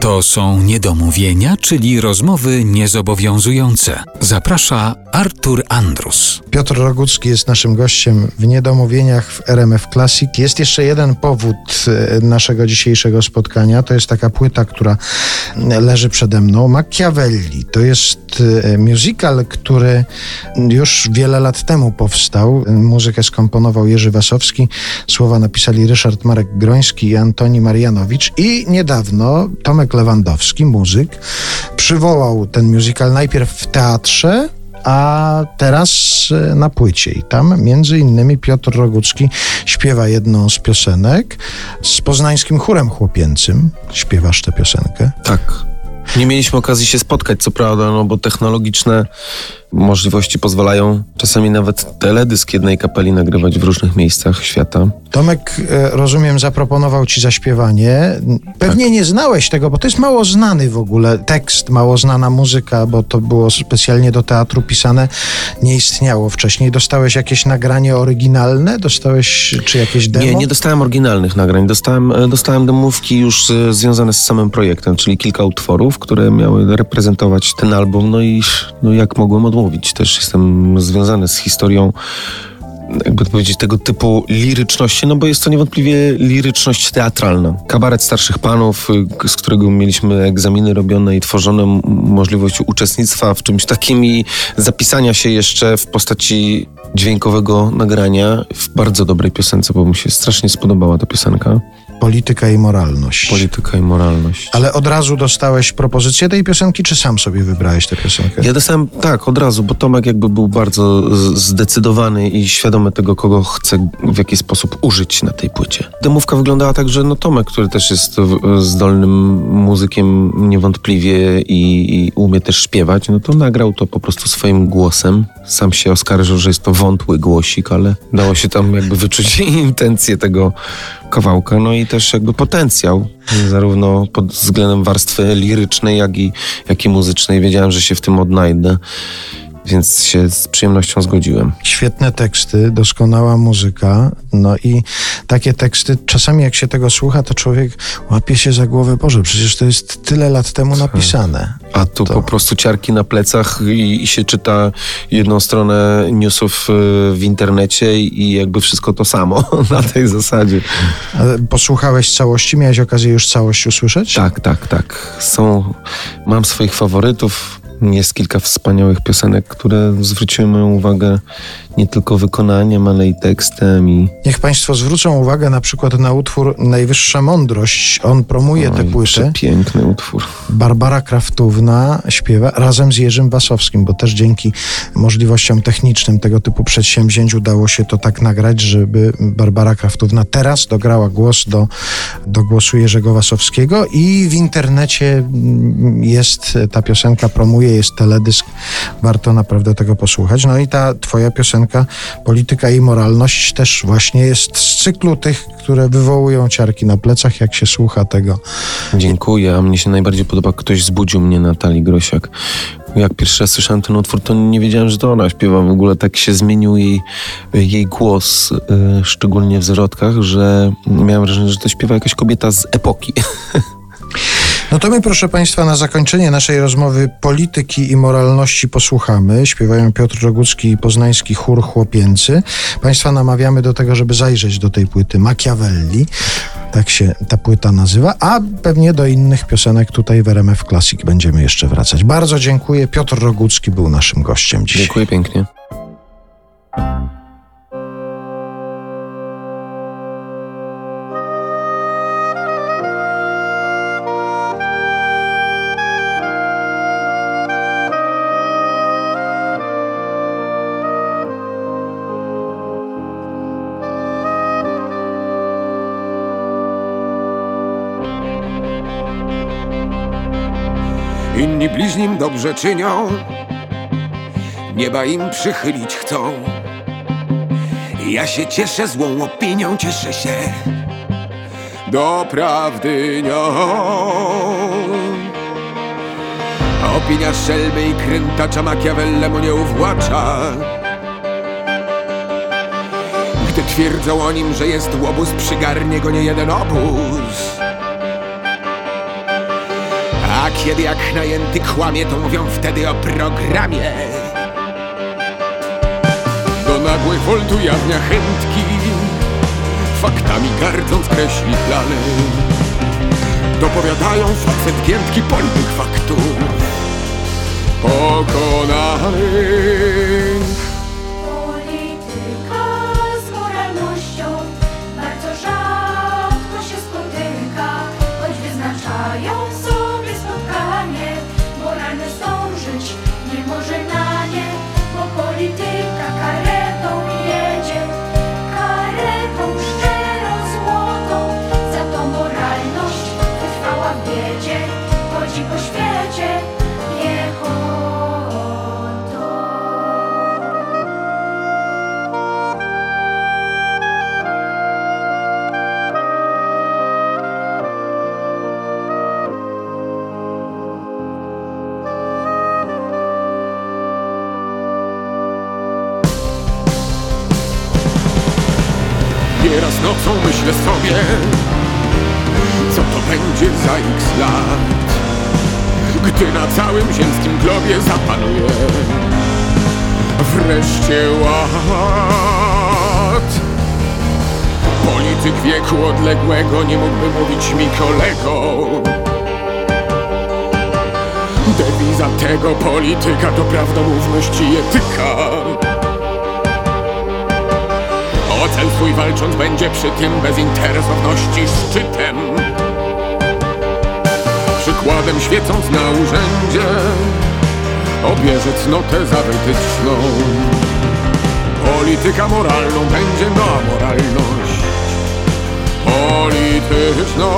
To są niedomówienia, czyli rozmowy niezobowiązujące. Zaprasza Artur Andrus. Piotr Rogucki jest naszym gościem w Niedomówieniach w RMF Classic. Jest jeszcze jeden powód e, naszego dzisiejszego spotkania. To jest taka płyta, która leży przede mną. Machiavelli. To jest e, musical, który już wiele lat temu powstał. Muzykę skomponował Jerzy Wasowski. Słowa napisali Ryszard Marek Groński i Antoni Marianowicz. I niedawno Tomek Lewandowski, muzyk, przywołał ten musical najpierw w teatrze, a teraz e, na płycie. I tam między innymi Piotr Rogucki śpiewa jedną z piosenek z poznańskim chórem chłopięcym. Śpiewasz tę piosenkę? Tak. Nie mieliśmy okazji się spotkać, co prawda, no bo technologiczne możliwości pozwalają czasami nawet teledysk jednej kapeli nagrywać w różnych miejscach świata. Tomek, e, rozumiem, zaproponował ci zaśpiewanie. Pewnie tak. nie znałeś tego, bo to jest mało znany w ogóle tekst, mało znana muzyka, bo to było specjalnie do teatru pisane, nie istniało wcześniej. Dostałeś jakieś nagranie oryginalne? Dostałeś czy jakieś demo? Nie, nie dostałem oryginalnych nagrań. Dostałem, e, dostałem demówki już e, związane z samym projektem, czyli kilka utworów, które miały reprezentować ten album. No i no jak mogłem odmówić? Mówić. Też jestem związany z historią jakby powiedzieć, tego typu liryczności, no bo jest to niewątpliwie liryczność teatralna. Kabaret starszych panów, y, z którego mieliśmy egzaminy robione i tworzone, możliwość uczestnictwa w czymś takim i zapisania się jeszcze w postaci dźwiękowego nagrania w bardzo dobrej piosence, bo mi się strasznie spodobała ta piosenka. Polityka i moralność. Polityka i moralność. Ale od razu dostałeś propozycję tej piosenki, czy sam sobie wybrałeś tę piosenkę? Ja dostałem tak, od razu, bo Tomek jakby był bardzo zdecydowany i świadomy tego, kogo chce w jaki sposób użyć na tej płycie. Demówka wyglądała tak, że no Tomek, który też jest zdolnym muzykiem niewątpliwie i, i umie też śpiewać, no to nagrał to po prostu swoim głosem. Sam się oskarżył, że jest to wątły głosik, ale dało się tam jakby wyczuć intencje tego kawałka, no i też jakby potencjał, zarówno pod względem warstwy lirycznej, jak i, jak i muzycznej. Wiedziałem, że się w tym odnajdę więc się z przyjemnością zgodziłem. Świetne teksty, doskonała muzyka, no i takie teksty, czasami jak się tego słucha, to człowiek łapie się za głowę, Boże, przecież to jest tyle lat temu tak. napisane. A tu to... po prostu ciarki na plecach i, i, się czyta jedną stronę newsów y, w internecie i jakby wszystko to samo na tej zasadzie. posłuchałeś całości? Miałeś okazję już całość usłyszeć? Tak, tak, tak. Są, mam swoich faworytów jest kilka wspaniałych piosenek, które zwróciły moją uwagę nie tylko wykonaniem, ale i tekstem. I... Niech Państwo zwrócą uwagę na przykład na utwór Najwyższa Mądrość. On promuje tę płytę. Piękny utwór. Barbara Kraftówna śpiewa razem z Jerzym Wasowskim, bo też dzięki możliwościom technicznym tego typu przedsięwzięć udało się to tak nagrać, żeby Barbara Kraftówna teraz dograła głos do, do głosu Jerzego Wasowskiego i w internecie jest ta piosenka, promuje, jest teledysk. Warto naprawdę tego posłuchać. No i ta twoja piosenka Polityka i moralność też właśnie jest z cyklu tych, które wywołują ciarki na plecach, jak się słucha tego. Dziękuję, a mnie się najbardziej podoba Ktoś zbudził mnie Natalii Grosiak. Jak pierwszy raz słyszałem ten utwór, to nie wiedziałem, że to ona śpiewa. W ogóle tak się zmienił jej, jej głos, yy, szczególnie w zwrotkach, że miałem wrażenie, że to śpiewa jakaś kobieta z epoki. No to my, proszę Państwa, na zakończenie naszej rozmowy polityki i moralności posłuchamy. Śpiewają Piotr Rogucki i poznański chór chłopięcy. Państwa namawiamy do tego, żeby zajrzeć do tej płyty Machiavelli. Tak się ta płyta nazywa, a pewnie do innych piosenek tutaj w RMF Classic będziemy jeszcze wracać. Bardzo dziękuję. Piotr Rogucki był naszym gościem dzisiaj. Dziękuję pięknie. Inni bliźnim dobrze czynią, nieba im przychylić chcą. Ja się cieszę złą opinią, cieszę się doprawdy nią. Opinia szelmy i krętacza Machiavellemu nie uwłacza. Gdy twierdzą o nim, że jest łobuz, przygarnie go nie jeden obóz. A kiedy jak najęty kłamie, to mówią wtedy o programie. Do nagłych wolt ujawnia chętki, faktami gardząc kreśli plany. Dopowiadają facet giętki polnych faktów pokonanych. Nieraz nocą myślę sobie, co to będzie za x lat, gdy na całym ziemskim globie zapanuje wreszcie ład. Polityk wieku odległego nie mógłby mówić mi kolego. Dewiza tego polityka to prawdomówność i etyka. O cel swój walcząc będzie przy tym bezinteresowności szczytem. Przykładem świecąc na urzędzie Obierze cnotę za Polityka moralną będzie na moralność. Polityczną